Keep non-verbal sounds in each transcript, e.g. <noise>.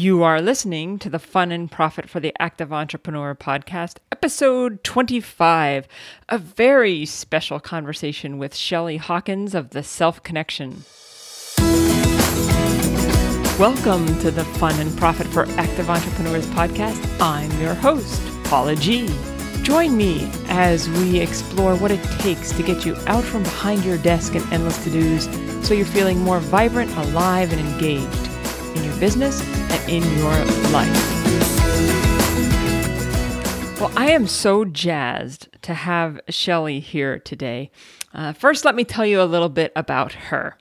You are listening to the Fun and Profit for the Active Entrepreneur podcast, episode 25, a very special conversation with Shelley Hawkins of the Self Connection. Welcome to the Fun and Profit for Active Entrepreneurs podcast. I'm your host, Paula G. Join me as we explore what it takes to get you out from behind your desk and endless to dos so you're feeling more vibrant, alive, and engaged in your business and in your life. Well, I am so jazzed to have Shelley here today. Uh, first, let me tell you a little bit about her.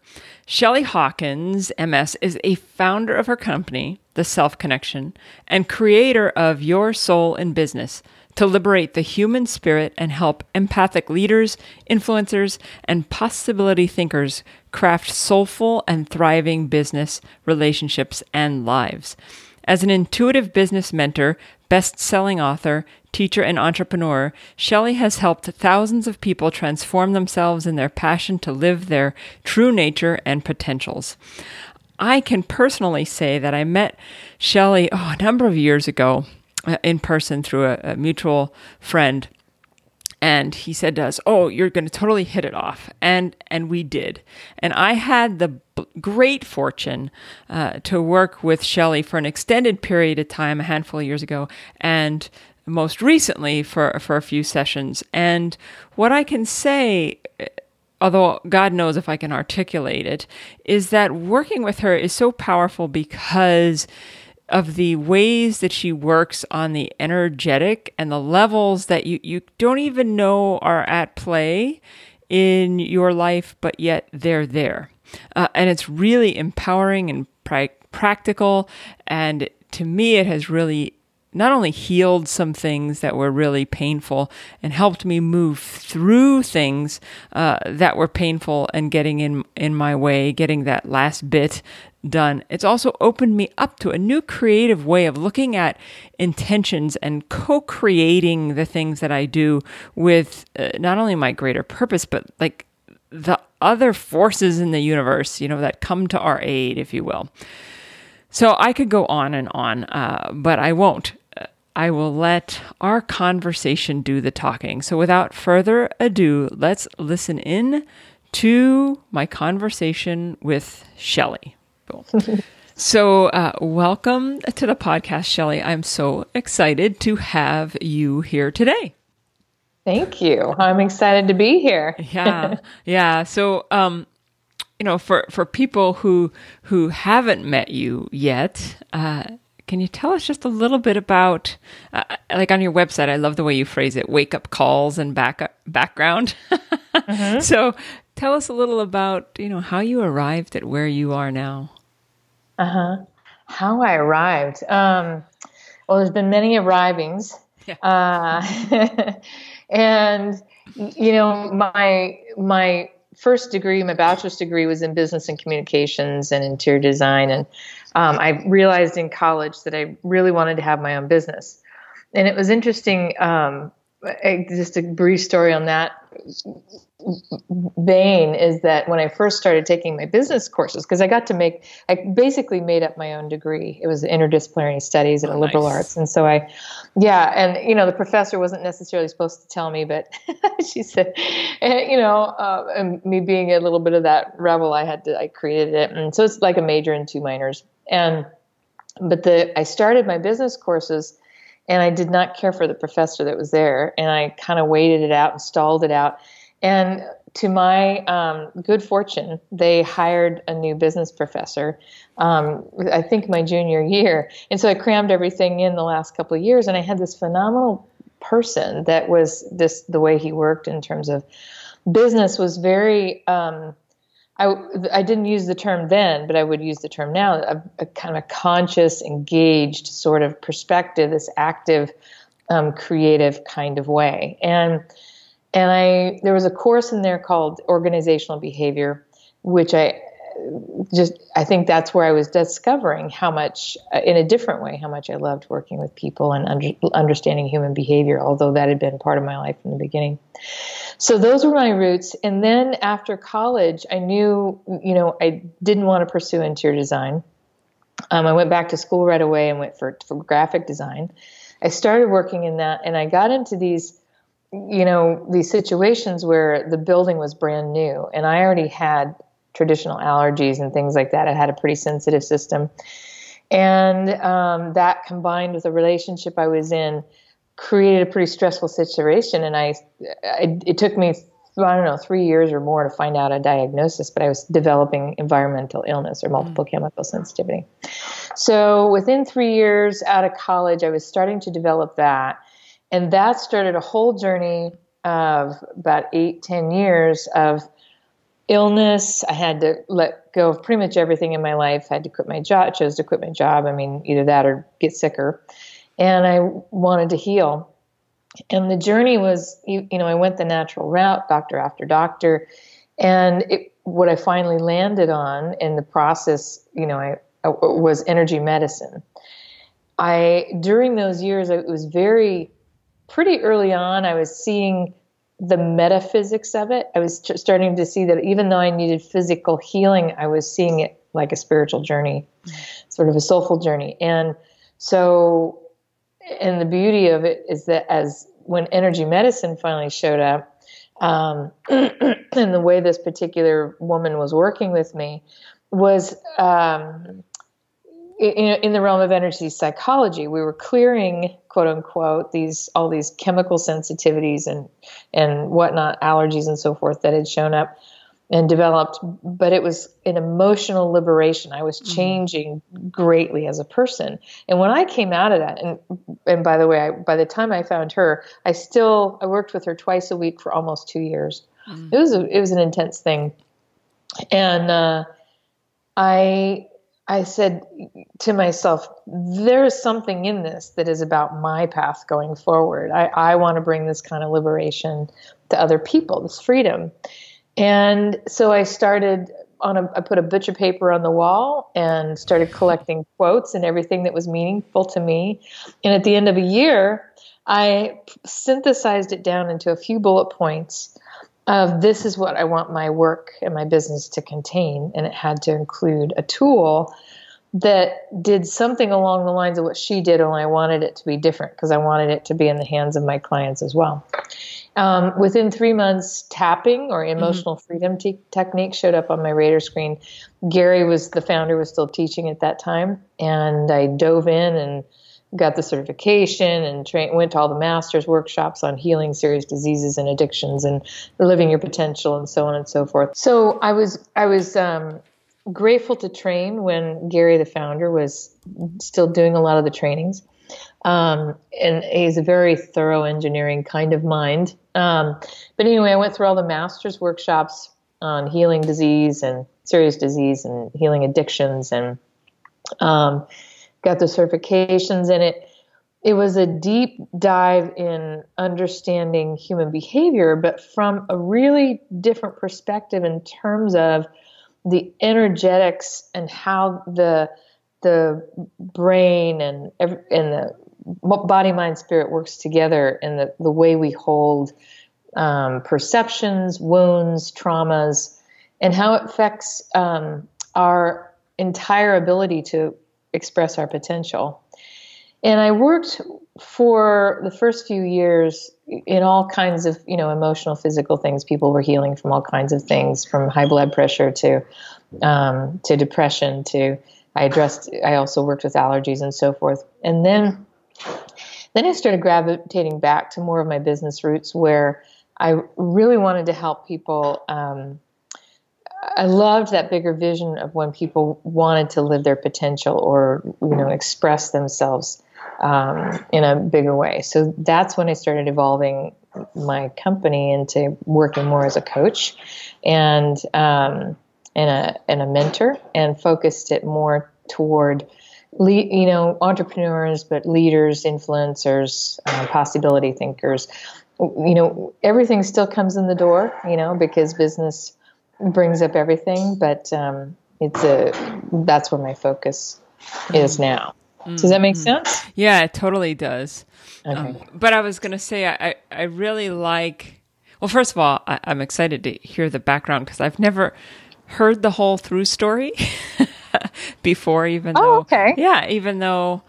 Shelley Hawkins, MS, is a founder of her company, The Self Connection, and creator of Your Soul in Business to liberate the human spirit and help empathic leaders, influencers, and possibility thinkers craft soulful and thriving business, relationships, and lives. As an intuitive business mentor, best selling author, teacher, and entrepreneur, Shelley has helped thousands of people transform themselves in their passion to live their true nature and potentials. I can personally say that I met Shelley oh, a number of years ago uh, in person through a, a mutual friend and he said to us, "Oh, you're going to totally hit it off," and and we did. And I had the b- great fortune uh, to work with Shelley for an extended period of time, a handful of years ago, and most recently for for a few sessions. And what I can say. Although God knows if I can articulate it, is that working with her is so powerful because of the ways that she works on the energetic and the levels that you, you don't even know are at play in your life, but yet they're there. Uh, and it's really empowering and pra- practical. And to me, it has really not only healed some things that were really painful and helped me move through things uh, that were painful and getting in in my way, getting that last bit done. It's also opened me up to a new creative way of looking at intentions and co-creating the things that I do with uh, not only my greater purpose, but like the other forces in the universe, you know, that come to our aid, if you will. So I could go on and on, uh, but I won't. I will let our conversation do the talking. So without further ado, let's listen in to my conversation with Shelley. <laughs> so, uh, welcome to the podcast, Shelley. I'm so excited to have you here today. Thank you. I'm excited to be here. yeah, <laughs> yeah. So, um, you know, for for people who who haven't met you yet, uh, can you tell us just a little bit about, uh, like on your website? I love the way you phrase it: wake up calls and back background. mm-hmm. <laughs> So, tell us a little about you know how you arrived at where you are now. Uh huh. How I arrived. Um, well, there's been many arrivings, yeah. uh, <laughs> and you know my my first degree, my bachelor's degree, was in business and communications and interior design, and um, I realized in college that I really wanted to have my own business. And it was interesting, um, just a brief story on that vein is that when I first started taking my business courses, because I got to make, I basically made up my own degree. It was interdisciplinary studies at oh, a liberal nice. arts. And so I, yeah, and, you know, the professor wasn't necessarily supposed to tell me, but <laughs> she said, and, you know, uh, and me being a little bit of that rebel, I had to, I created it. And so it's like a major and two minors. And but the I started my business courses and I did not care for the professor that was there and I kind of waited it out and stalled it out. And to my um, good fortune, they hired a new business professor. Um, I think my junior year, and so I crammed everything in the last couple of years, and I had this phenomenal person that was this the way he worked in terms of business was very um, I, I didn't use the term then, but I would use the term now, a, a kind of conscious, engaged sort of perspective, this active, um, creative kind of way. And and I there was a course in there called organizational behavior, which I just I think that's where I was discovering how much, uh, in a different way, how much I loved working with people and under, understanding human behavior. Although that had been part of my life from the beginning. So those were my roots. And then after college, I knew, you know, I didn't want to pursue interior design. Um, I went back to school right away and went for, for graphic design. I started working in that, and I got into these, you know, these situations where the building was brand new, and I already had traditional allergies and things like that. I had a pretty sensitive system, and um, that combined with the relationship I was in created a pretty stressful situation. And I, I it took me I don't know, three years or more to find out a diagnosis, but I was developing environmental illness or multiple mm. chemical sensitivity. So within three years out of college, I was starting to develop that. And that started a whole journey of about eight, ten years of illness. I had to let go of pretty much everything in my life. I had to quit my job, chose to quit my job. I mean, either that or get sicker. And I wanted to heal and the journey was you, you know i went the natural route doctor after doctor and it, what i finally landed on in the process you know i, I was energy medicine i during those years it was very pretty early on i was seeing the metaphysics of it i was starting to see that even though i needed physical healing i was seeing it like a spiritual journey mm-hmm. sort of a soulful journey and so and the beauty of it is that as when energy medicine finally showed up, um, <clears throat> and the way this particular woman was working with me was um, in, in, the realm of energy psychology. We were clearing, quote unquote, these all these chemical sensitivities and and whatnot, allergies and so forth that had shown up and developed, but it was an emotional liberation. I was mm-hmm. changing mm-hmm. greatly as a person. And when I came out of that, and and by the way, I, by the time I found her, I still I worked with her twice a week for almost two years. Mm-hmm. It was a, it was an intense thing, and uh, I I said to myself, there is something in this that is about my path going forward. I, I want to bring this kind of liberation to other people, this freedom. And so I started on a, I put a butcher paper on the wall and started collecting quotes and everything that was meaningful to me. And at the end of a year, I synthesized it down into a few bullet points of this is what I want my work and my business to contain. And it had to include a tool that did something along the lines of what she did, only I wanted it to be different because I wanted it to be in the hands of my clients as well. Um, within three months, tapping or mm-hmm. emotional mm-hmm. freedom te- technique showed up on my radar screen. Gary was the founder, was still teaching at that time, and I dove in and got the certification and tra- went to all the masters workshops on healing serious diseases and addictions and living your potential and so on and so forth. So I was I was um, grateful to train when Gary, the founder, was still doing a lot of the trainings. Um, and he's a very thorough engineering kind of mind. Um, but anyway, I went through all the master's workshops on healing disease and serious disease and healing addictions and um, got the certifications in it. It was a deep dive in understanding human behavior, but from a really different perspective in terms of the energetics and how the the brain and and the body mind spirit works together and the, the way we hold um, perceptions wounds traumas and how it affects um, our entire ability to express our potential. And i worked for the first few years in all kinds of you know emotional physical things. People were healing from all kinds of things from high blood pressure to um, to depression to i addressed i also worked with allergies and so forth. And then then i started gravitating back to more of my business roots where i really wanted to help people um, i loved that bigger vision of when people wanted to live their potential or you know express themselves um, in a bigger way. So that's when I started evolving my company into working more as a coach and um, and a and a mentor, and focused it more toward. you know, entrepreneurs, but leaders, influencers, uh, possibility thinkers. You know, everything still comes in the door. You know, because business brings up everything, but um, it's a that's where my focus is now. Does that make mm-hmm. sense? Yeah, it totally does. Okay. Um, but I was going to say, I, I really like, well, first of all, I, am excited to hear the background because I've never heard the whole through story. <laughs> before, even oh, though, okay. yeah, even though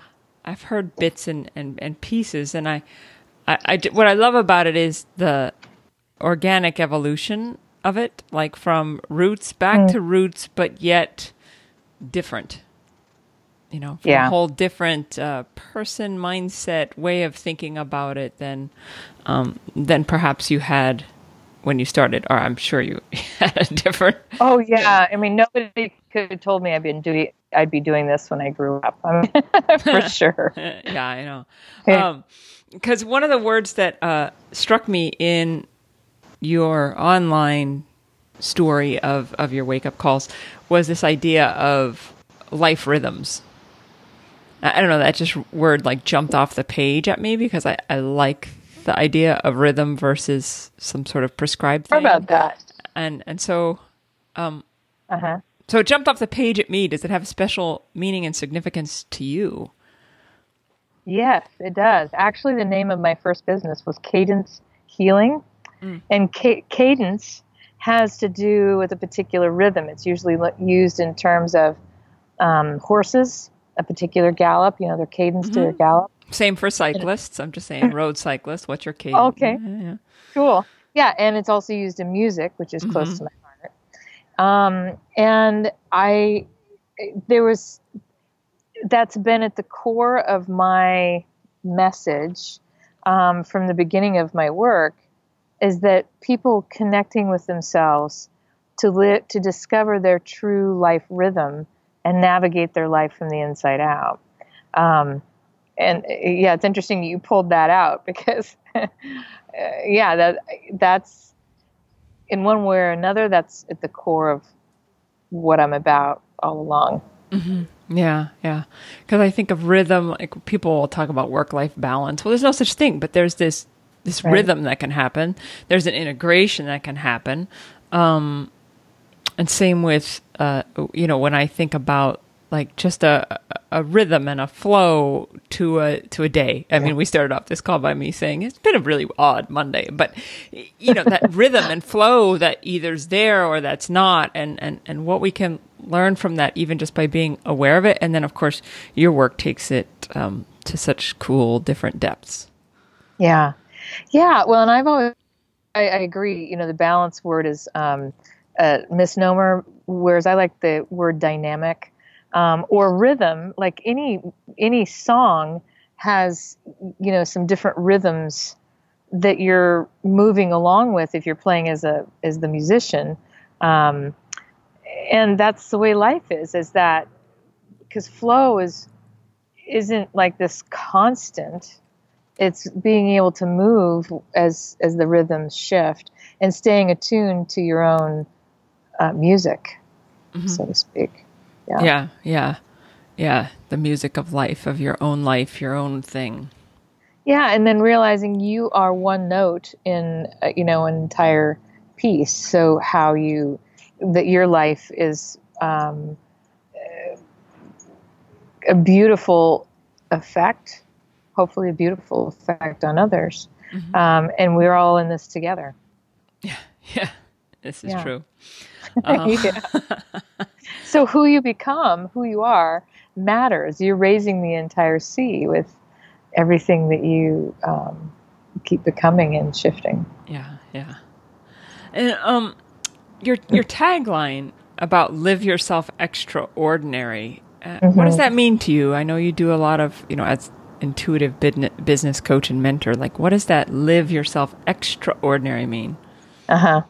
I've heard bits and, and, and pieces. And I, I, I, what I love about it is the organic evolution of it, like from roots back mm. to roots, but yet different. You know, yeah. a whole different uh, person mindset, way of thinking about it than um, than perhaps you had when you started, or I'm sure you <laughs> had a different. Oh <laughs> yeah, I mean, nobody could have told me I'd been doing I'd be doing this when I grew up. I mean, <laughs> for sure. yeah, I know. Um because um, one of the words that uh, struck me in your online story of of your wake up calls was this idea of life rhythms. I don't know, that just word like jumped off the page at me because I, I like the idea of rhythm versus some sort of prescribed thing. How about that? And and so um uh-huh. So it jumped off the page at me. Does it have a special meaning and significance to you? Yes, it does. Actually, the name of my first business was Cadence Healing. Mm. And ca- cadence has to do with a particular rhythm. It's usually used in terms of um, horses, a particular gallop, you know, their cadence mm-hmm. to their mm-hmm. gallop. Same for cyclists. I'm just saying, road <laughs> cyclists. What's your cadence? Okay. Yeah, yeah. Cool. Yeah, and it's also used in music, which is mm-hmm. close to my heart. Um, and I, there was, that's been at the core of my message um, from the beginning of my work is that people connecting with themselves to live, to discover their true life rhythm and navigate their life from the inside out. Um, and yeah, it's interesting you pulled that out <laughs> because, uh, yeah, that that's in one way or another that's at the core of what I'm about all along. Mm-hmm. Yeah, yeah. Because I think of rhythm, like people will talk about work life balance. Well, there's no such thing, but there's this this right. rhythm that can happen. There's an integration that can happen. Um, and same with, uh, you know, when I think about like just a a rhythm and a flow to a to a day. I mean, we started off this call by me saying it's been a really odd Monday, but you know that rhythm and flow that either's there or that's not, and and and what we can learn from that, even just by being aware of it, and then of course your work takes it um, to such cool different depths. Yeah, yeah. Well, and I've always I, I agree. You know, the balance word is um, a misnomer, whereas I like the word dynamic um, or rhythm. Like any any song has you know some different rhythms that you're moving along with if you're playing as a as the musician. Um, and that's the way life is. Is that because flow is isn't like this constant. It's being able to move as as the rhythms shift and staying attuned to your own uh, music, mm-hmm. so to speak. Yeah. Yeah. Yeah. Yeah. The music of life, of your own life, your own thing. Yeah. And then realizing you are one note in, uh, you know, an entire piece. So how you, that your life is um, a beautiful effect, hopefully a beautiful effect on others. Mm-hmm. Um, and we're all in this together. Yeah. <laughs> Yeah. This is yeah. true. Uh, <laughs> yeah. <laughs> so who you become, who you are, matters. You're raising the entire sea with everything that you um, keep becoming and shifting. Yeah, yeah. And um, your your tagline about live yourself extraordinary. Uh, mm-hmm. What does mm-hmm. that mean to you? I know you do a lot of you know as intuitive business coach and mentor. Like, what does that live yourself extraordinary mean? Uh huh.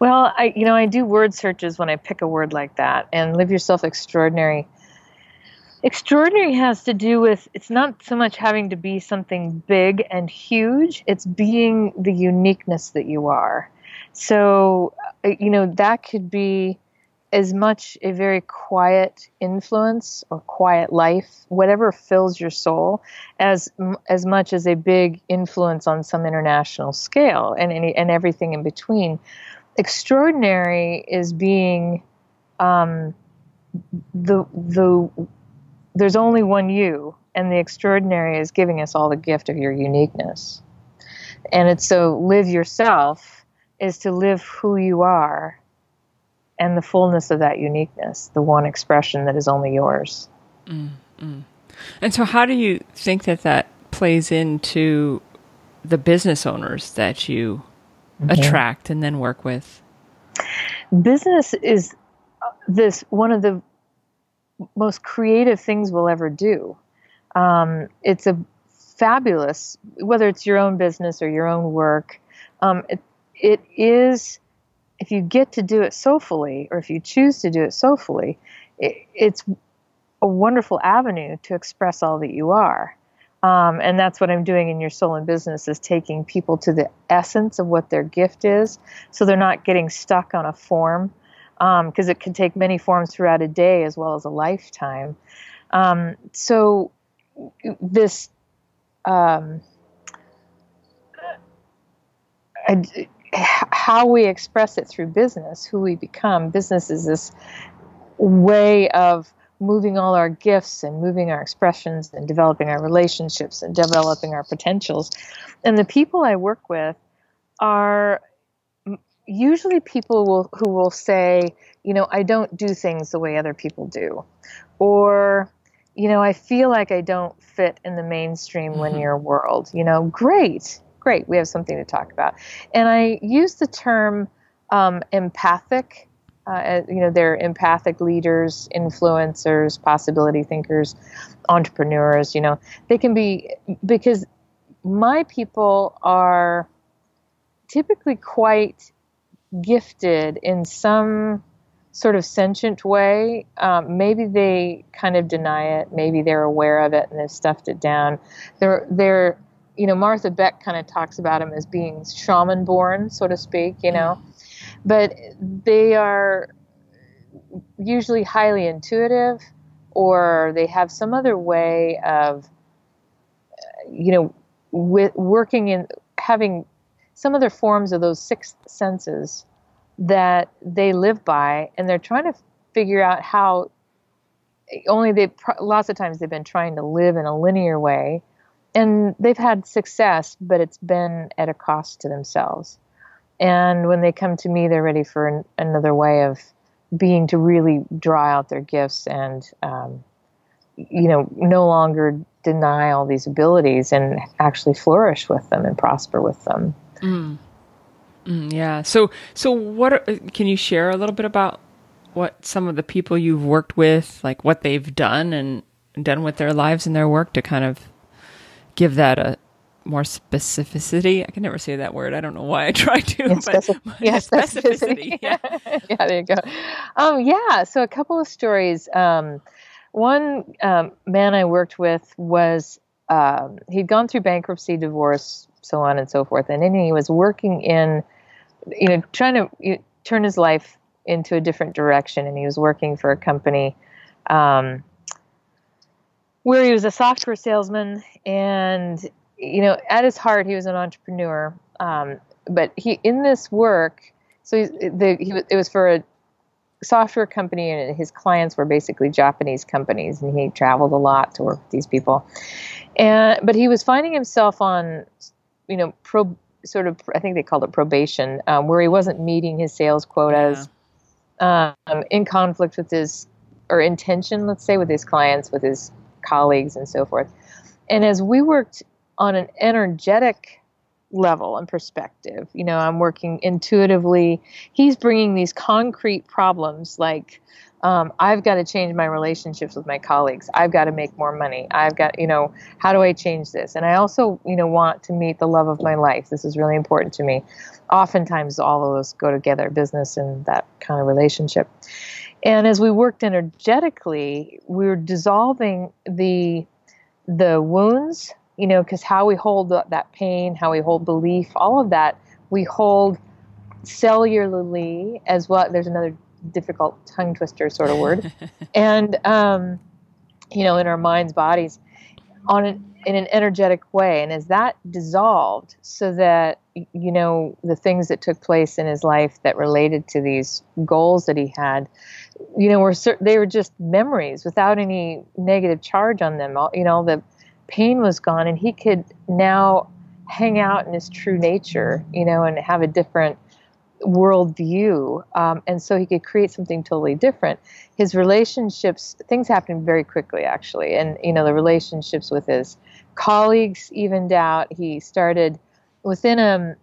Well, I you know I do word searches when I pick a word like that, and live yourself extraordinary. Extraordinary has to do with it's not so much having to be something big and huge. It's being the uniqueness that you are. So, uh, you know that could be as much a very quiet influence or quiet life, whatever fills your soul, as as much as a big influence on some international scale, and any, and everything in between. Extraordinary is being um, the the there's only one you, and the extraordinary is giving us all the gift of your uniqueness. And it's so live yourself is to live who you are and the fullness of that uniqueness, the one expression that is only yours. Mm-hmm. And so, how do you think that that plays into the business owners that you mm-hmm. attract and then work with? Business is this one of the most creative things we'll ever do. Um, it's a fabulous, whether it's your own business or your own work. Um, it, it is, if you get to do it soulfully, or if you choose to do it soulfully, it, it's a wonderful avenue to express all that you are. Um, and that's what I'm doing in your soul and business is taking people to the essence of what their gift is, so they're not getting stuck on a form, because um, it can take many forms throughout a day as well as a lifetime. Um, so this um, I, how we express it through business, who we become. Business is this way of moving all our gifts and moving our expressions and developing our relationships and developing our potentials. And the people I work with are usually people will, who will say, you know, I don't do things the way other people do. Or, you know, I feel like I don't fit in the mainstream mm-hmm. linear world. You know, great, great. We have something to talk about. And I use the term um, empathic uh, you know, they're empathic leaders, influencers, possibility thinkers, entrepreneurs. You know, they can be because my people are typically quite gifted in some sort of sentient way. Um, maybe they kind of deny it. Maybe they're aware of it and they've stuffed it down. They're they're you know Martha Beck kind of talks about them as being shaman born, so to speak. You know. Mm but they are usually highly intuitive or they have some other way of you know with working in having some other forms of those six senses that they live by and they're trying to figure out how only they lots of times they've been trying to live in a linear way and they've had success but it's been at a cost to themselves and when they come to me, they're ready for an, another way of being to really draw out their gifts and, um, you know, no longer deny all these abilities and actually flourish with them and prosper with them. Mm. Mm, yeah. So, so what are, can you share a little bit about what some of the people you've worked with, like what they've done and done with their lives and their work to kind of give that a, more specificity. I can never say that word. I don't know why I <laughs> try to. Yeah, but specific, yeah, specificity. yeah. <laughs> yeah, there you go. Um, yeah, so a couple of stories. Um, one um, man I worked with was um, he'd gone through bankruptcy, divorce, so on and so forth, and then he was working in, you know, trying to you know, turn his life into a different direction, and he was working for a company. Um, where he was a software salesman and you know, at his heart, he was an entrepreneur. Um, but he, in this work, so the, he, it was for a software company, and his clients were basically Japanese companies, and he traveled a lot to work with these people. And but he was finding himself on, you know, pro sort of I think they called it probation, um, where he wasn't meeting his sales quotas, yeah. um, in conflict with his or intention, let's say, with his clients, with his colleagues, and so forth. And as we worked on an energetic level and perspective. You know, I'm working intuitively. He's bringing these concrete problems like, um, I've got to change my relationships with my colleagues. I've got to make more money. I've got, you know, how do I change this? And I also, you know, want to meet the love of my life. This is really important to me. Oftentimes, all of those go together business and that kind of relationship. And as we worked energetically, we were dissolving the the wounds you know, because how we hold that pain, how we hold belief, all of that we hold cellularly as well. There's another difficult tongue twister sort of word, <laughs> and um, you know, in our minds, bodies, on an, in an energetic way. And as that dissolved, so that you know the things that took place in his life that related to these goals that he had, you know, were they were just memories without any negative charge on them. You know, the pain was gone and he could now hang out in his true nature, you know, and have a different worldview, um, and so he could create something totally different. His relationships, things happened very quickly, actually, and you know the relationships with his colleagues evened out. He started within a,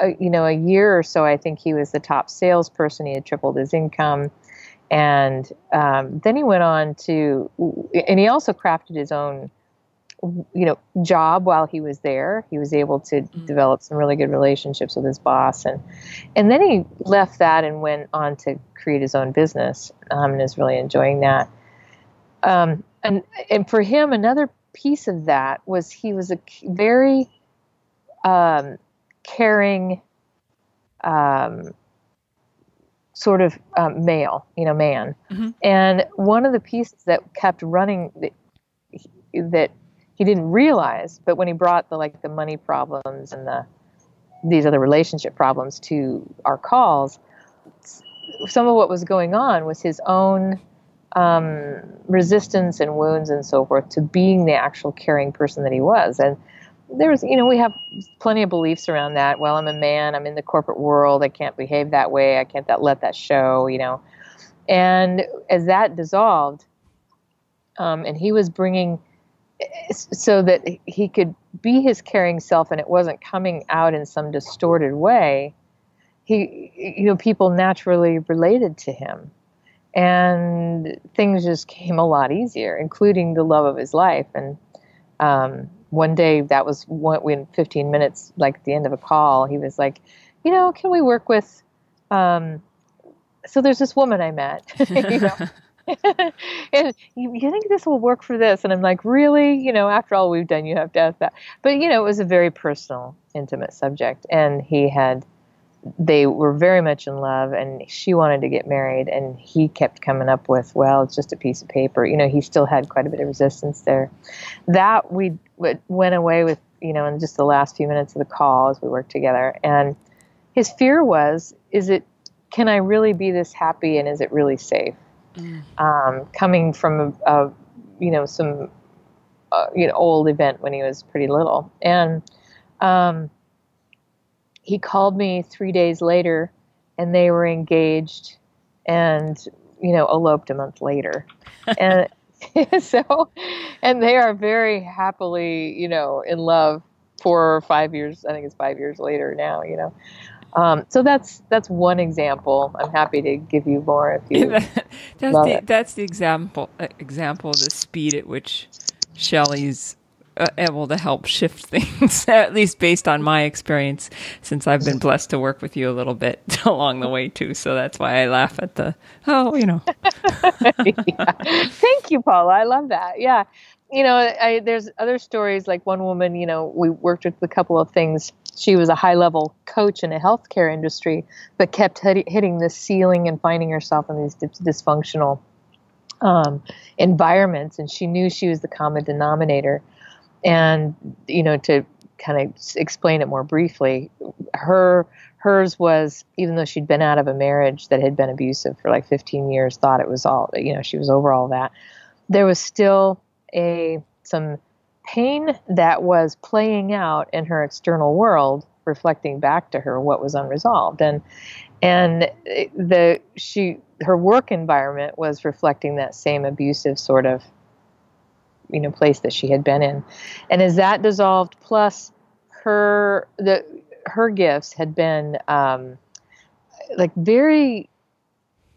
a you know a year or so. I think he was the top salesperson. He had tripled his income. And um, then he went on to, and he also crafted his own you know job while he was there. He was able to mm-hmm. develop some really good relationships with his boss. And and then he left that and went on to create his own business um, and is really enjoying that. Um, and and for him another piece of that was he was a very um, caring um, sort of um, male you know man mm-hmm. and one of the pieces that kept running that, that he didn't realize, but when he brought the like the money problems and the these other relationship problems to our calls, some of what was going on was his own um, resistance and wounds and so forth to being the actual caring person that he was. And there's, you know, we have plenty of beliefs around that. Well, I'm a man. I'm in the corporate world. I can't behave that way. I can't that let that show. You know, and as that dissolved, um, and he was bringing so that he could be his caring self and it wasn't coming out in some distorted way he you know people naturally related to him and things just came a lot easier including the love of his life and um, one day that was one, when 15 minutes like at the end of a call he was like you know can we work with um, so there's this woman i met <laughs> you know. <laughs> <laughs> And you, you, think this will work for this? And i'm like really? You know after all we've done you have to ask that. But you know it was a very personal intimate subject and he had they were very much in love and she wanted to get married and he kept coming up with well it's just a piece of paper. You know he still had quite a bit of resistance there. That we went away with you know in just the last few minutes of the call as we worked together. And his fear was is it can i really be this happy and is it really safe? Mm. um, coming from a, a, you know some uh, you know old event when he was pretty little, and um, he called me three days later, and they were engaged, and you know eloped a month later, <laughs> and. <laughs> so, and they are very happily, you know, in love four or five years. I think it's five years later now. You know, um, so that's that's one example. I'm happy to give you more if you. <laughs> that's the it. that's the example uh, example of the speed at which Shelley's able to help shift <laughs> things, at least based on my experience, since I've been blessed to work with you a little bit <laughs> along the way too. So that's why I laugh at the oh, you know. <laughs> yeah. Thank you, Paula. I love that. Yeah, you know, I, there's other stories like one woman. You know, we worked with a couple of things she was a high level coach in a healthcare industry, but kept hit, hitting the ceiling and finding herself in these dysfunctional um, environments. And she knew she was the common denominator. And, you know, to kind of explain it more briefly, her hers was even though she'd been out of a marriage that had been abusive for like 15 years, thought it was all, you know, she was over all that. There was still a some pain that was playing out in her external world reflecting back to her what was unresolved and and eh, the she her work environment was reflecting that same abusive sort of you know place that she had been in. And as that dissolved plus her the her gifts had been um, like very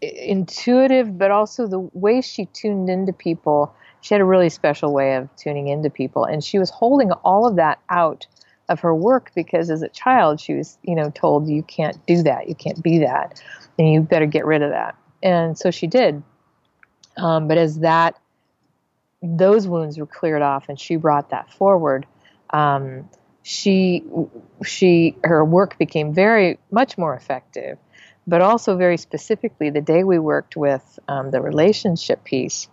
intuitive but also the way she tuned into people she had a really special way of tuning into people. And she was holding all of that out of her work because as a child she was you know told you can't do that you can't be that and you better get rid of that. And so she did. Um, but as that those wounds were cleared off and she brought that forward um, she she her work became very much more effective but also very specifically the day we worked with um, the relationship piece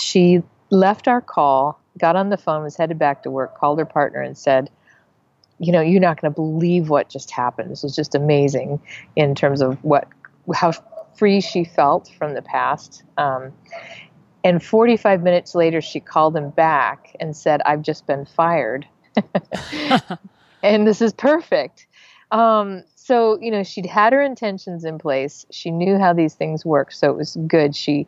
she left our call, got on the phone, was headed back to work, called her partner, and said, You know, you're not going to believe what just happened. This was just amazing in terms of what, how free she felt from the past. Um, and 45 minutes later, she called him back and said, I've just been fired. <laughs> and this is perfect. Um, so you know, she'd had her intentions in place. She knew how these things work, so it was good. She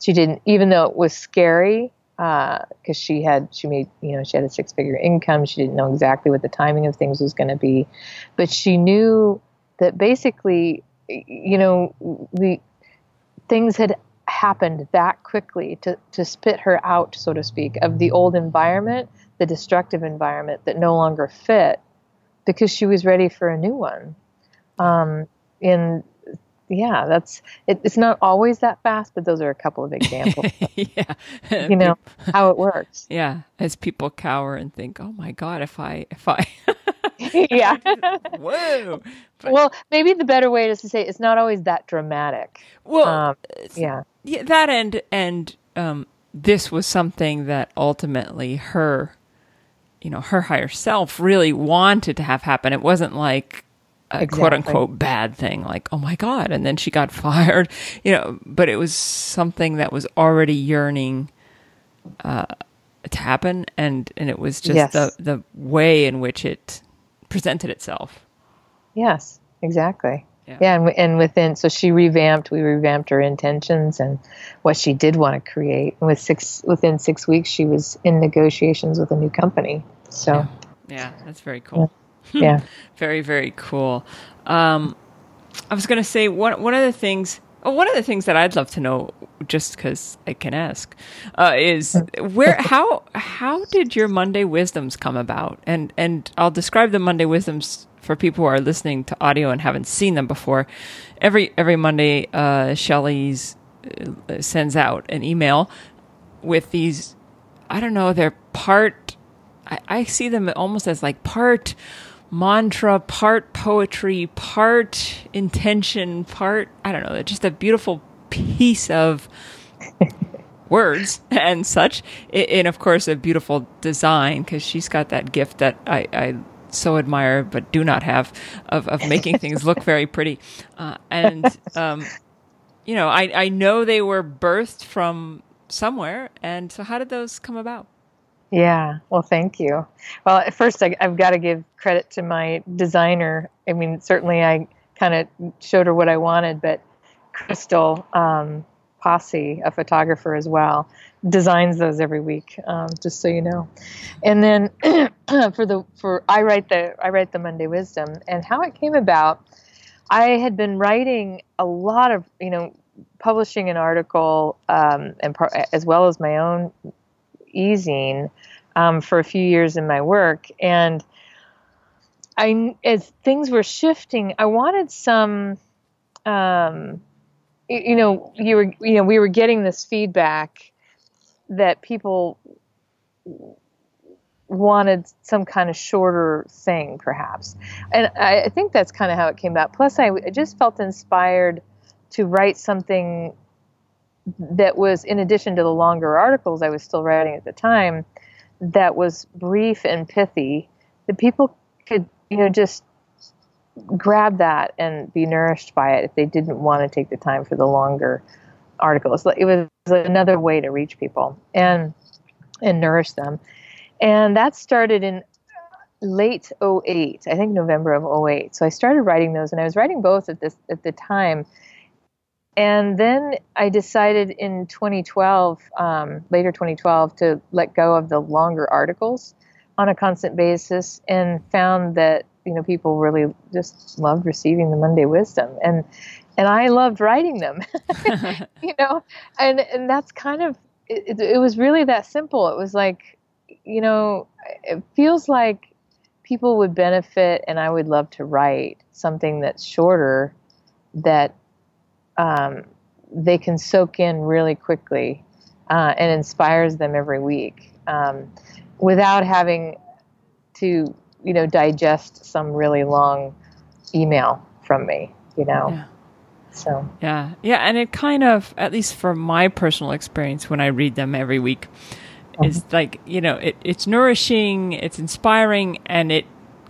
she didn't, even though it was scary, because uh, she had she made you know she had a six figure income. She didn't know exactly what the timing of things was going to be, but she knew that basically, you know, the things had happened that quickly to, to spit her out, so to speak, of the old environment, the destructive environment that no longer fit, because she was ready for a new one. Um, and yeah, that's it, it's not always that fast, but those are a couple of <laughs> examples. yeah, you know how it works. Yeah, as people cower and think, "Oh my God, if I if I." <laughs> <laughs> yeah. Whoa. But, well, maybe the better way is to say it's not always that dramatic. Well, um, yeah. Yeah, that and and um, this was something that ultimately her, you know, her higher self really wanted to have happen. It wasn't like a exactly. quote unquote bad thing, like oh my god, and then she got <laughs> fired, you know. But it was something that was already yearning. Uh, to happen and and it was just yes. the the way in which it presented itself. Yes, exactly. Yeah. yeah, and, and within so she revamped. We revamped her intentions and what she did want to create. And with six within six weeks, she was in negotiations with a new company. So, yeah, yeah that's very cool. Yeah, <laughs> yeah. very very cool. Um, I was going to say one one of the things. Oh, one of the things that I'd love to know, just because I can ask, uh, is where how how did your Monday wisdoms come about? And and I'll describe the Monday wisdoms for people who are listening to audio and haven't seen them before, every every Monday, uh, Shelley's uh, sends out an email with these. I don't know. They're part. I, I see them almost as like part mantra, part poetry, part intention, part. I don't know. They're just a beautiful piece of. <laughs> words and such, and of course a beautiful design because she's got that gift that I, I so admire but do not have of, of making things look very pretty. Uh, and, um, you know, I, I know they were birthed from somewhere. And so, how did those come about? Yeah, well, thank you. Well, at first, I, have got to give credit to my designer. I mean, certainly I kind of showed her what I wanted, but Crystal um, Posse, a photographer as well, designs those every week, um, just so you know. And then <clears throat> for the for I write the I write the Monday Wisdom, and how it came about. I had been writing a lot of you know publishing an article um, and par- as well as my own ezine um, for a few years in my work, and I as things were shifting, I wanted some. Um, you know, you were, you know, we were getting this feedback that people wanted some kind of shorter thing, perhaps. And I, I think that's kind of how it came about. Plus, I, I just felt inspired to write something that was, in addition to the longer articles I was still writing at the time, that was brief and pithy, that people could, you know, just grab that and be nourished by it if they didn't want to take the time for the longer articles. It was another way to reach people and and nourish them. And that started in late 08, I think November of 08. So I started writing those and I was writing both at this at the time. And then I decided in 2012, um, later 2012, to let go of the longer articles on a constant basis and found that you know people really just loved receiving the Monday wisdom and and I loved writing them <laughs> <laughs> you know and and that's kind of it, it was really that simple. It was like you know it feels like people would benefit and I would love to write something that's shorter that um, they can soak in really quickly uh, and inspires them every week um, without having to you know, digest some really long email from me, you know. Yeah. So yeah, yeah, and it kind of, at least from my personal experience, when I read them every week, mm-hmm. is like you know, it, it's nourishing, it's inspiring, and it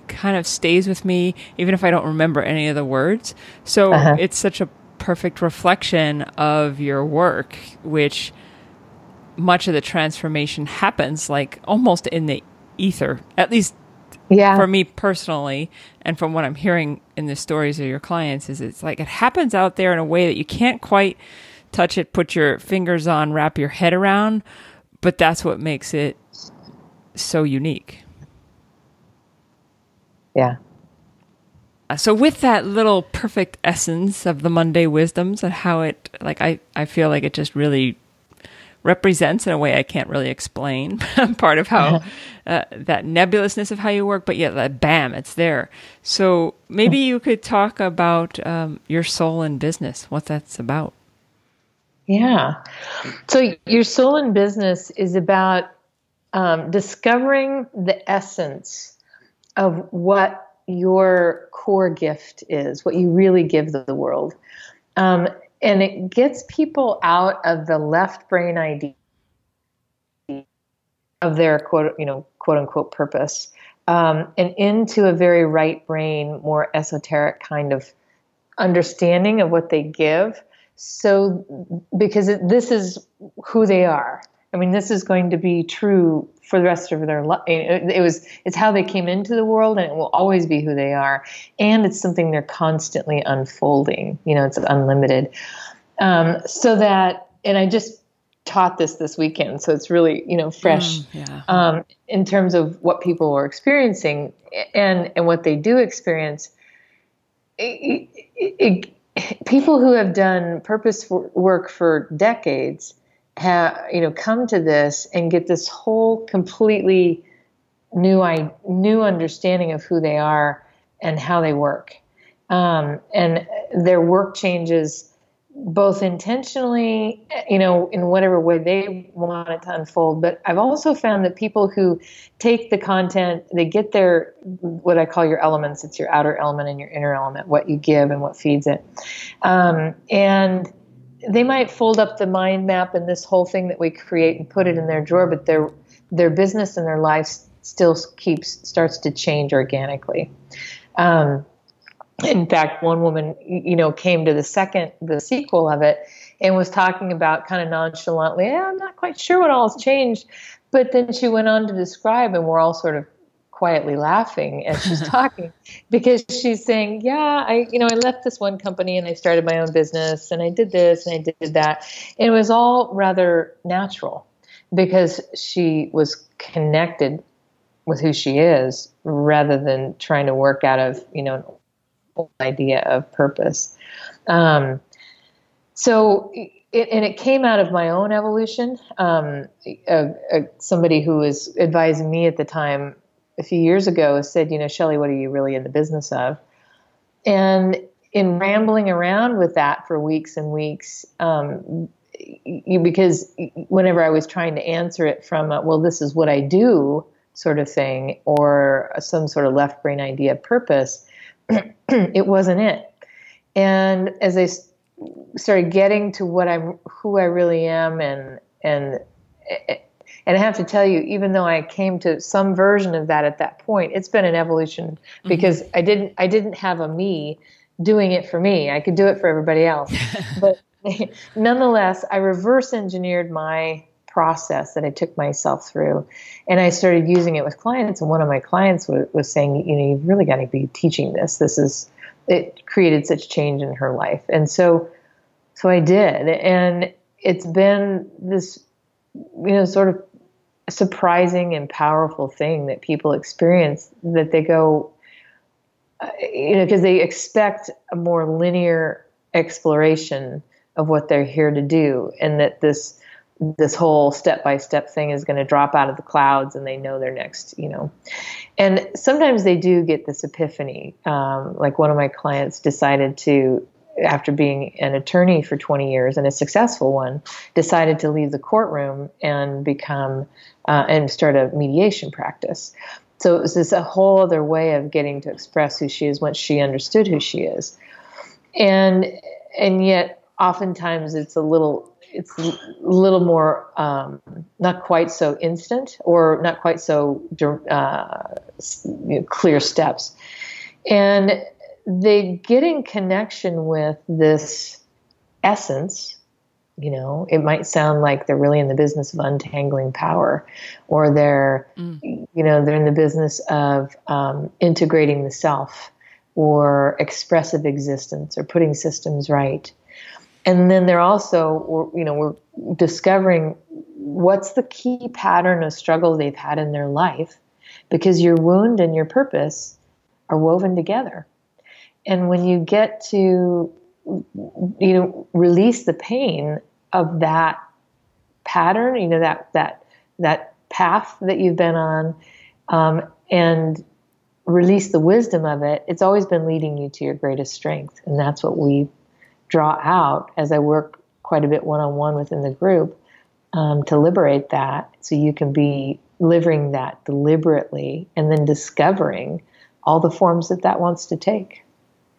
kind of stays with me even if I don't remember any of the words. So uh-huh. it's such a perfect reflection of your work, which much of the transformation happens like almost in the ether, at least yeah. for me personally, and from what I'm hearing in the stories of your clients, is it's like it happens out there in a way that you can't quite touch it, put your fingers on, wrap your head around, but that's what makes it so unique. Yeah. Uh, so with that little perfect essence of the Monday wisdoms and how it like I I feel like it just really represents in a way I can't really explain <laughs> part of how uh-huh. uh, that nebulousness of how you work, but yet that bam, it's there. So maybe you could talk about um, your soul in business, what that's about. Yeah. So your soul in business is about um, discovering the essence of what your core gift is, what you really give the world. Um, and it gets people out of the left brain idea of their quote, you know, quote unquote purpose, um, and into a very right brain, more esoteric kind of understanding of what they give. So, because it, this is who they are. I mean, this is going to be true for the rest of their life. It was, it's how they came into the world, and it will always be who they are. And it's something they're constantly unfolding. You know, it's unlimited. Um, so that, and I just taught this this weekend, so it's really you know fresh mm, yeah. um, in terms of what people are experiencing and and what they do experience. It, it, it, people who have done purpose work for decades have you know come to this and get this whole completely new I, new understanding of who they are and how they work. Um, and their work changes both intentionally you know in whatever way they want it to unfold but i've also found that people who take the content they get their what i call your elements. It's your outer element and your inner element what you give and what feeds it. Um, and they might fold up the mind map and this whole thing that we create and put it in their drawer, but their their business and their life still keeps starts to change organically. Um, in fact, one woman, you know, came to the second, the sequel of it, and was talking about kind of nonchalantly, eh, I'm not quite sure what all has changed, but then she went on to describe, and we're all sort of quietly laughing as she's <laughs> talking because she's saying, "Yeah, I you know, I left this one company and I started my own business and I did this and I did that." And it was all rather natural because she was connected with who she is rather than trying to work out of, you know, an idea of purpose. Um, so it, and it came out of my own evolution. Um, somebody who was advising me at the time a few years ago said, you know, Shelley, what are you really in the business of? And in rambling around with that for weeks and weeks, um, you, because whenever I was trying to answer it from, a, well, this is what I do sort of thing, or some sort of left brain idea of purpose, <clears throat> it wasn't it. And as I started getting to what I'm, who I really am, and and and I have to tell you, even though I came to some version of that at that point, it's been an evolution mm-hmm. because mm-hmm. I didn't I didn't have a me doing it for me. I could do it for everybody else. <laughs> but <laughs> nonetheless, I reverse engineered my process that I took myself through, and I started using it with clients. And one of my clients was, was saying, you know, you've really got to be teaching this. This is it created such change in her life, and so so I did, and it's been this you know sort of surprising and powerful thing that people experience that they go uh, you know because they expect a more linear exploration of what they're here to do and that this this whole step by step thing is going to drop out of the clouds and they know they're next you know. And sometimes they do get this epiphany. Um, like one of my clients decided to after being an attorney for 20 years and a successful one, decided to leave the courtroom and become uh, and start a mediation practice. So it was this a whole other way of getting to express who she is once she understood who she is, and and yet oftentimes it's a little it's a little more um, not quite so instant or not quite so uh, clear steps, and they get in connection with this essence You know, it might sound like they're really in the business of untangling power, or they're, mm. you know, they're in the business of um, integrating the self, or expressive existence, or putting systems right. And then they're also, you know, we're discovering what's the key pattern of struggle they've had in their life, because your wound and your purpose are woven together. And when you get to you know release the pain of that pattern you know that that that path that you've been on um, and release the wisdom of it it's always been leading you to your greatest strength. And that's what we draw out as i work quite a bit one-on-one within the group um, to liberate that so you can be living that deliberately and then discovering all the forms that that wants to take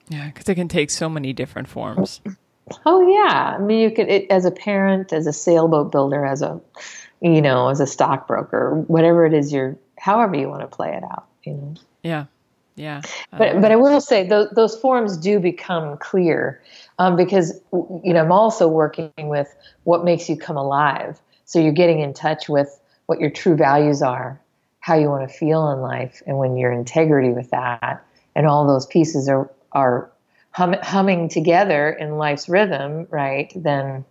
yeah, because it can take so many different forms. Oh yeah, I mean, you could it, as a parent, as a sailboat builder, as a you know, as a stockbroker, whatever it is you're, however you want to play it out, you know. Yeah, yeah. But but I will say those those forms do become clear um, because you know I'm also working with what makes you come alive. So you're getting in touch with what your true values are, how you want to feel in life, and when your integrity with that, and all those pieces are are hum, humming together in life's rhythm, right, then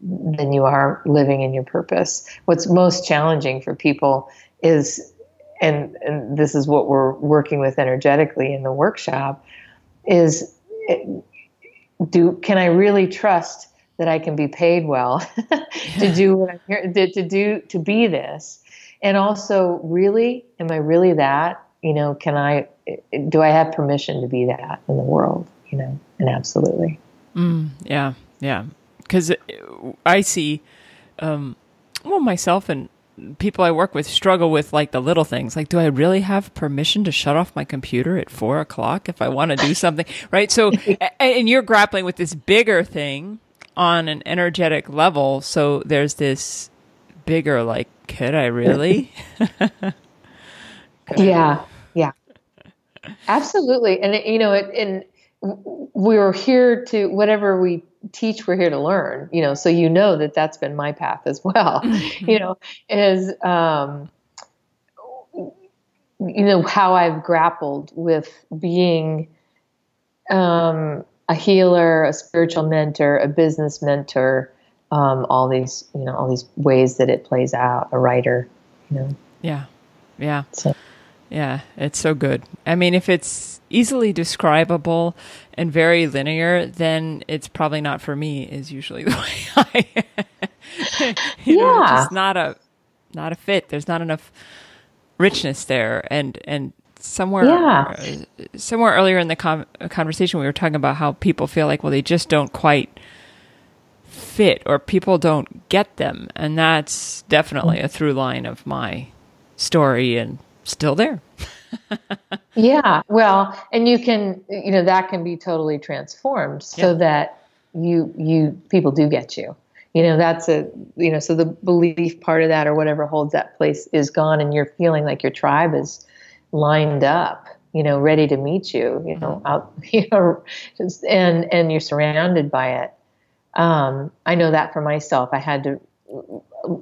then you are living in your purpose. What's most challenging for people is, and, and this is what we're working with energetically in the workshop, is do can I really trust that I can be paid well <laughs> to do what I'm here to, to do to be this, and also really, am I really that? You know, can I do I have permission to be that in the world? You know, and absolutely. Mm, yeah, yeah. Because I see, um, well, myself and people I work with struggle with like the little things. Like, do I really have permission to shut off my computer at four o'clock if I want to do something? <laughs> right. So, <laughs> and you're grappling with this bigger thing on an energetic level. So there's this bigger, like, could I really? <laughs> yeah. Yeah. <laughs> Absolutely. And, you know, it, and we're here to, whatever we teach, we're here to learn, you know, so you know that that's been my path as well, <laughs> mm-hmm. <laughs> you know, is, um, you know, how I've grappled with being, um, a healer, a spiritual mentor, a business mentor, um, all these, you know, all these ways that it plays out, a writer, you know. Yeah. Yeah. So. Yeah, it's so good. I mean, if it's easily describable and very linear, then it's probably not for me. Is usually <laughs> the way I, <laughs> you yeah, know, just not a not a fit. There's not enough richness there, and and somewhere yeah. uh, somewhere earlier in the com- conversation, we were talking about how people feel like, well, they just don't quite fit, or people don't get them, and that's definitely a through line of my story and still there. yeah, well, and you can, you know, that can be totally transformed so yeah. that you you people do get you. You know, that's a you know, so the belief part of that or whatever holds that place is gone, and you're feeling like your tribe is lined up. You know, ready to meet you. You know, mm-hmm. out. <laughs> You know, just, and and you're surrounded by it. Um, I know that for myself. I had to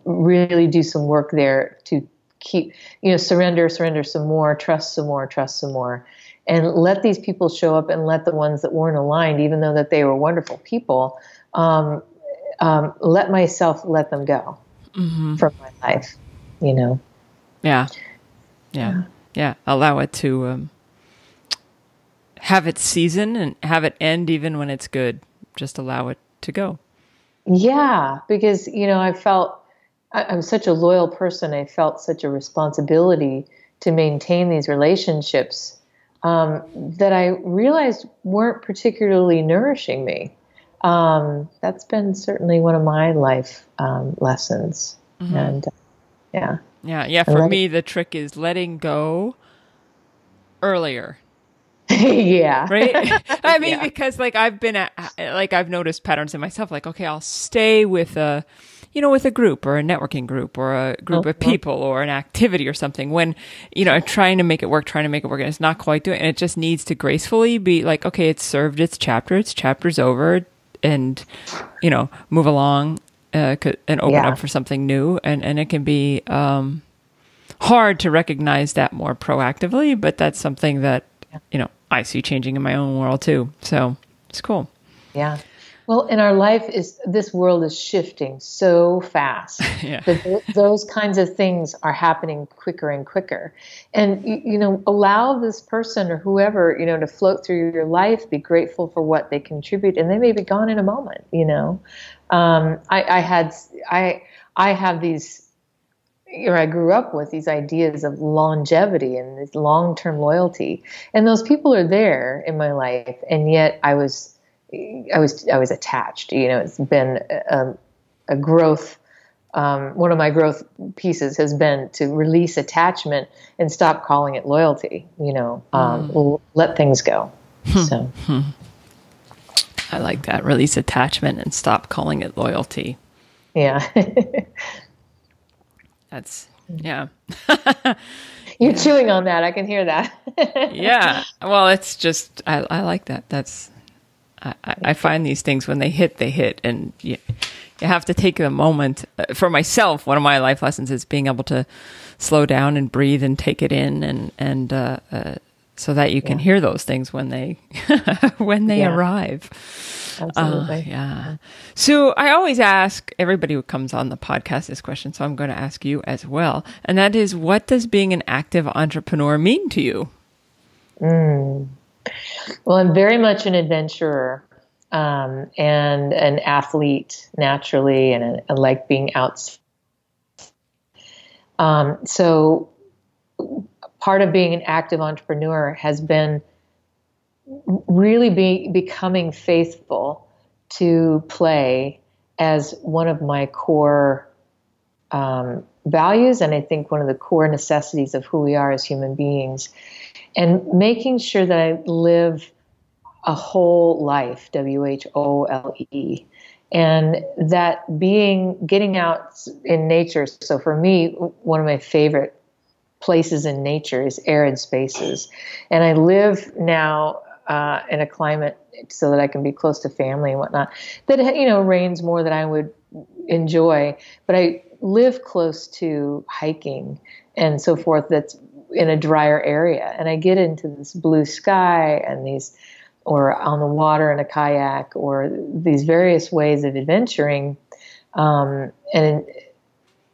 really do some work there to keep, you know, surrender, surrender some more, trust some more, trust some more. And let these people show up and let the ones that weren't aligned, even though that they were wonderful people, um, um, let myself let them go mm-hmm. from my life, you know? Yeah. Yeah. Yeah. yeah. Allow it to um, have its season and have it end even when it's good. Just allow it to go. Yeah. Because, you know, I felt I'm such a loyal person. I felt such a responsibility to maintain these relationships um, that I realized weren't particularly nourishing me. Um, that's been certainly one of my life um, lessons. Mm-hmm. And uh, yeah. Yeah. Yeah. For me, the trick is letting go earlier. <laughs> yeah. Right. <laughs> <laughs> I mean, yeah. because like I've been at, like, I've noticed patterns in myself, like, okay, I'll stay with a, you know, with a group or a networking group or a group oh, of people or an activity or something when, you know, trying to make it work, trying to make it work and it's not quite doing it. And it just needs to gracefully be like, okay, it's served its chapter, its chapter's over. and you know move along uh, and open Yeah. up for something new. And and it can be um, hard to recognize that more proactively, but that's something that you know I see changing in my own world too. So it's cool. Yeah. Well, and our life is this world is shifting so fast <laughs> Yeah. that th- those kinds of things are happening quicker and quicker. And you, you know, allow this person or whoever you know to float through your life. Be grateful for what they contribute, and they may be gone in a moment. You know, um, I, I had I I have these or I grew up with these ideas of longevity and this long-term loyalty, and those people are there in my life, and yet I was, I was, I was attached. You know, it's been a, a growth. Um, one of my growth pieces has been to release attachment and stop calling it loyalty. You know, um, l- let things go. so I like that. Release attachment and stop calling it loyalty. yeah, <laughs> That's yeah. <laughs> you're chewing on that. I can hear that. yeah. <laughs> Well, it's just I, I like that. That's I, I find these things when they hit, they hit, and you, you have to take a moment. Uh, For myself, one of my life lessons is being able to slow down and breathe and take it in, and and uh, uh, so that you can hear those things when they <laughs> when they Yeah. arrive. Absolutely. Uh, yeah. So I always ask everybody who comes on the podcast this question, so I'm going to ask you as well. And that is what does being an active entrepreneur mean to you? Well, I'm very much an adventurer um, and an athlete naturally, and I, like being out. Um, so, part of being an active entrepreneur has been really be, becoming faithful to play as one of my core um, values, and I think one of the core necessities of who we are as human beings and making sure that I live a whole life, W H O L E, and that being getting out in nature. So for me, one of my favorite places in nature is arid spaces, and I live now uh, in a climate so that I can be close to family and whatnot. That you know rains more than I would enjoy, but I live close to hiking and so forth. That's in a drier area, and I get into this blue sky and these, or on the water in a kayak, or these various ways of adventuring, um, and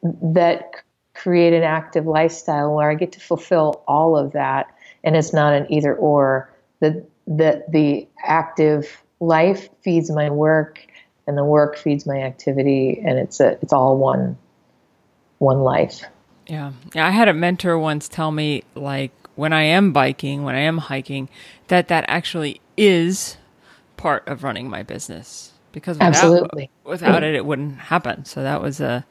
that create an active lifestyle where I get to fulfill all of that, and it's not an either or. That that the active life feeds my work, and the work feeds my activity, and it's a it's all one one life. Yeah. Yeah. I had a mentor once tell me, like, when I am biking, when I am hiking, that that actually is part of running my business because without, Absolutely. without it, it wouldn't happen. So that was a,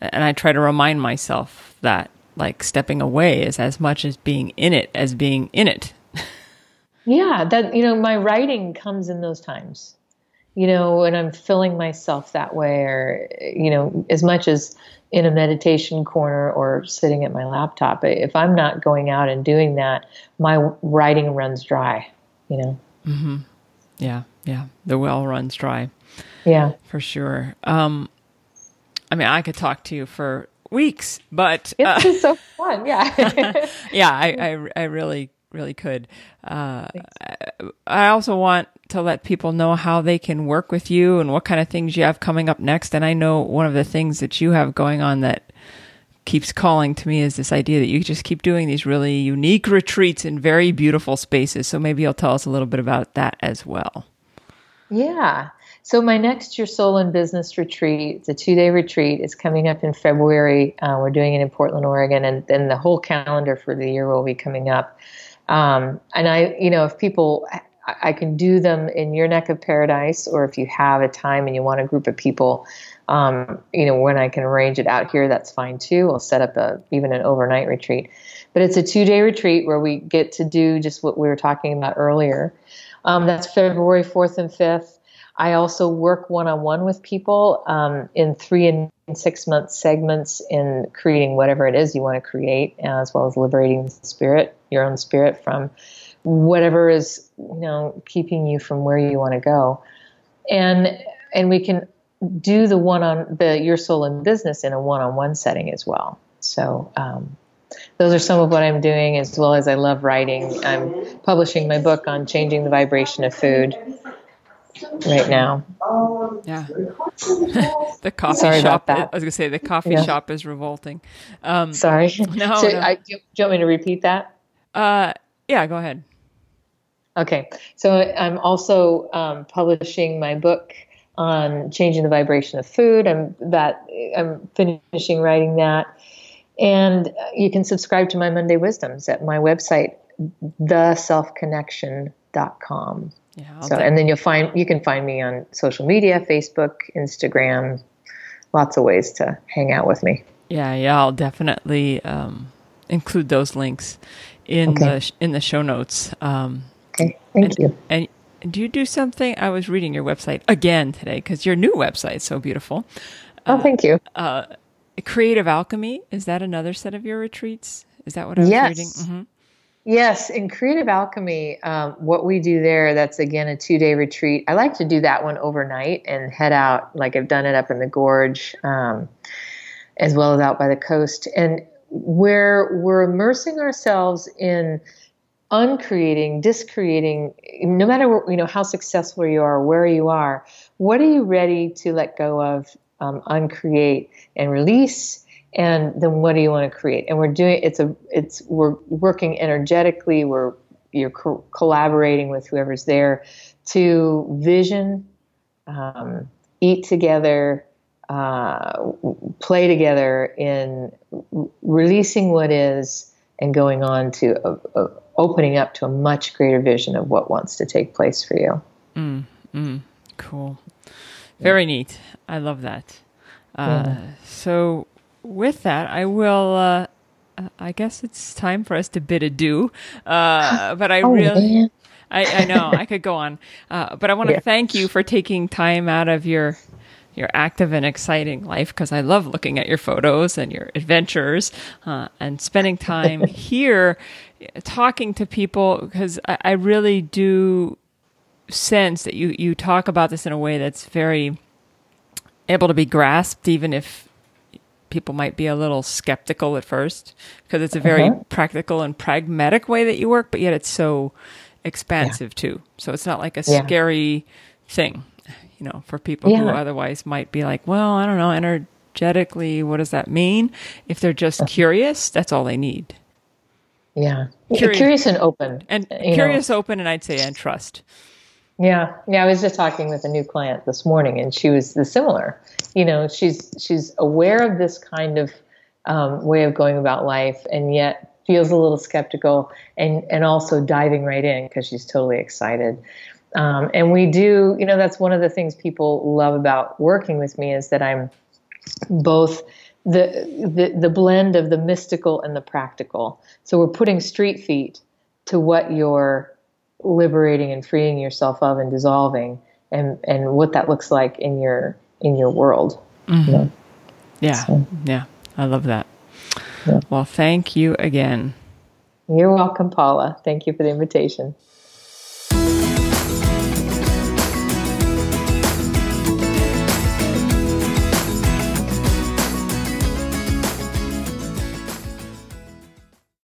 and I try to remind myself that, like, stepping away is as much as being in it as being in it. <laughs> Yeah, that you know, my writing comes in those times. You know, when I'm filling myself that way, or you know, as much as in a meditation corner or sitting at my laptop. If I'm not going out and doing that, my writing runs dry. You know. Mm-hmm. Yeah. Yeah. The well runs dry. Yeah. For sure. Um, I mean, I could talk to you for weeks, but It's uh, just so fun. Yeah. <laughs> <laughs> yeah, I, I, I really, really could. Uh, I also want to let people know how they can work with you and what kind of things you have coming up next. And I know one of the things that you have going on that keeps calling to me is this idea that you just keep doing these really unique retreats in very beautiful spaces. So maybe you'll tell us a little bit about that as well. Yeah. So my next Your Soul and Business retreat, it's a two-day retreat, is coming up in February. Uh, we're doing it in Portland, Oregon, and then the whole calendar for the year will be coming up. Um, and I, you know, if people, I, can do them in your neck of paradise, or if you have a time and you want a group of people, um, you know, when I can arrange it out here, that's fine too. We'll set up a even an overnight retreat. But it's a two-day retreat where we get to do just what we were talking about earlier. Um, that's February 4th and 5th. I also work one on one with people um, in three and six month segments in creating whatever it is you want to create, as well as liberating the spirit, your own spirit from whatever is you know keeping you from where you want to go. and and we can do the one on the your soul and business in a one-on-one setting as well. So um, those are some of what I'm doing, as well as I love writing. I'm publishing my book on changing the vibration of food right now. Yeah. <laughs> the coffee Sorry shop. I was going to say the coffee yeah. shop is revolting. Um, Sorry. <laughs> No. So no. I, do, you want me to repeat that? Uh, yeah, go ahead. Okay. So I'm also um, publishing my book on changing the vibration of food. I'm that I'm finishing writing that. And you can subscribe to my Monday Wisdoms at my website, theselfconnection.com. Yeah, so, and then you'll find you can find me on social media, Facebook, Instagram, lots of ways to hang out with me. Yeah, yeah, I'll definitely um, include those links in okay. the in the show notes. Um, okay, thank and, you. And do you do something? I was reading your website again today because your new website is so beautiful. Oh, uh, thank you. Uh, Creative Alchemy is that another set of your retreats? Is that what I was yes. reading? Mm-hmm. Yes, in Creative Alchemy, um, what we do there, that's again a two day retreat. I like to do that one overnight and head out, like I've done it up in the gorge, um, as well as out by the coast. And where we're immersing ourselves in uncreating, discreating, no matter what, you know how successful you are, where you are, what are you ready to let go of, um, uncreate, and release? And then what do you want to create? And we're doing it's a it's we're working energetically we're you're co- collaborating with whoever's there to vision um, eat together uh, play together in releasing what is and going on to opening up to a much greater vision of what wants to take place for you. Mm, mm, cool. Very yeah. neat. I love that. Uh, yeah. so with that, I will. Uh, I guess it's time for us to bid adieu. Uh, <laughs> but I oh, really, I, I, know I could go on, uh, but I want to yeah. thank you for taking time out of your your active and exciting life because I love looking at your photos and your adventures uh, and spending time <laughs> here talking to people because I, I really do sense that you you talk about this in a way that's very able to be grasped, even if people might be a little skeptical at first because it's a very uh-huh. practical and pragmatic way that you work, but yet it's so expansive yeah. too. So it's not like a yeah. scary thing, you know, for people yeah. who otherwise might be like, well, I don't know, energetically, what does that mean? If they're just uh-huh. curious, that's all they need. Yeah. Curious, curious and open. And curious, know. open, and I'd say, and trust. Yeah, yeah. I was just talking with a new client this morning, and she was the similar. You know, she's she's aware of this kind of um, way of going about life, and yet feels a little skeptical, and and also diving right in because she's totally excited. Um, and we do, you know, that's one of the things people love about working with me is that I'm both the the the blend of the mystical and the practical. So we're putting street feet to what your liberating and freeing yourself of and dissolving and and what that looks like in your in your world mm-hmm. you know? yeah so. yeah i love that yeah. well thank you again you're welcome paula thank you for the invitation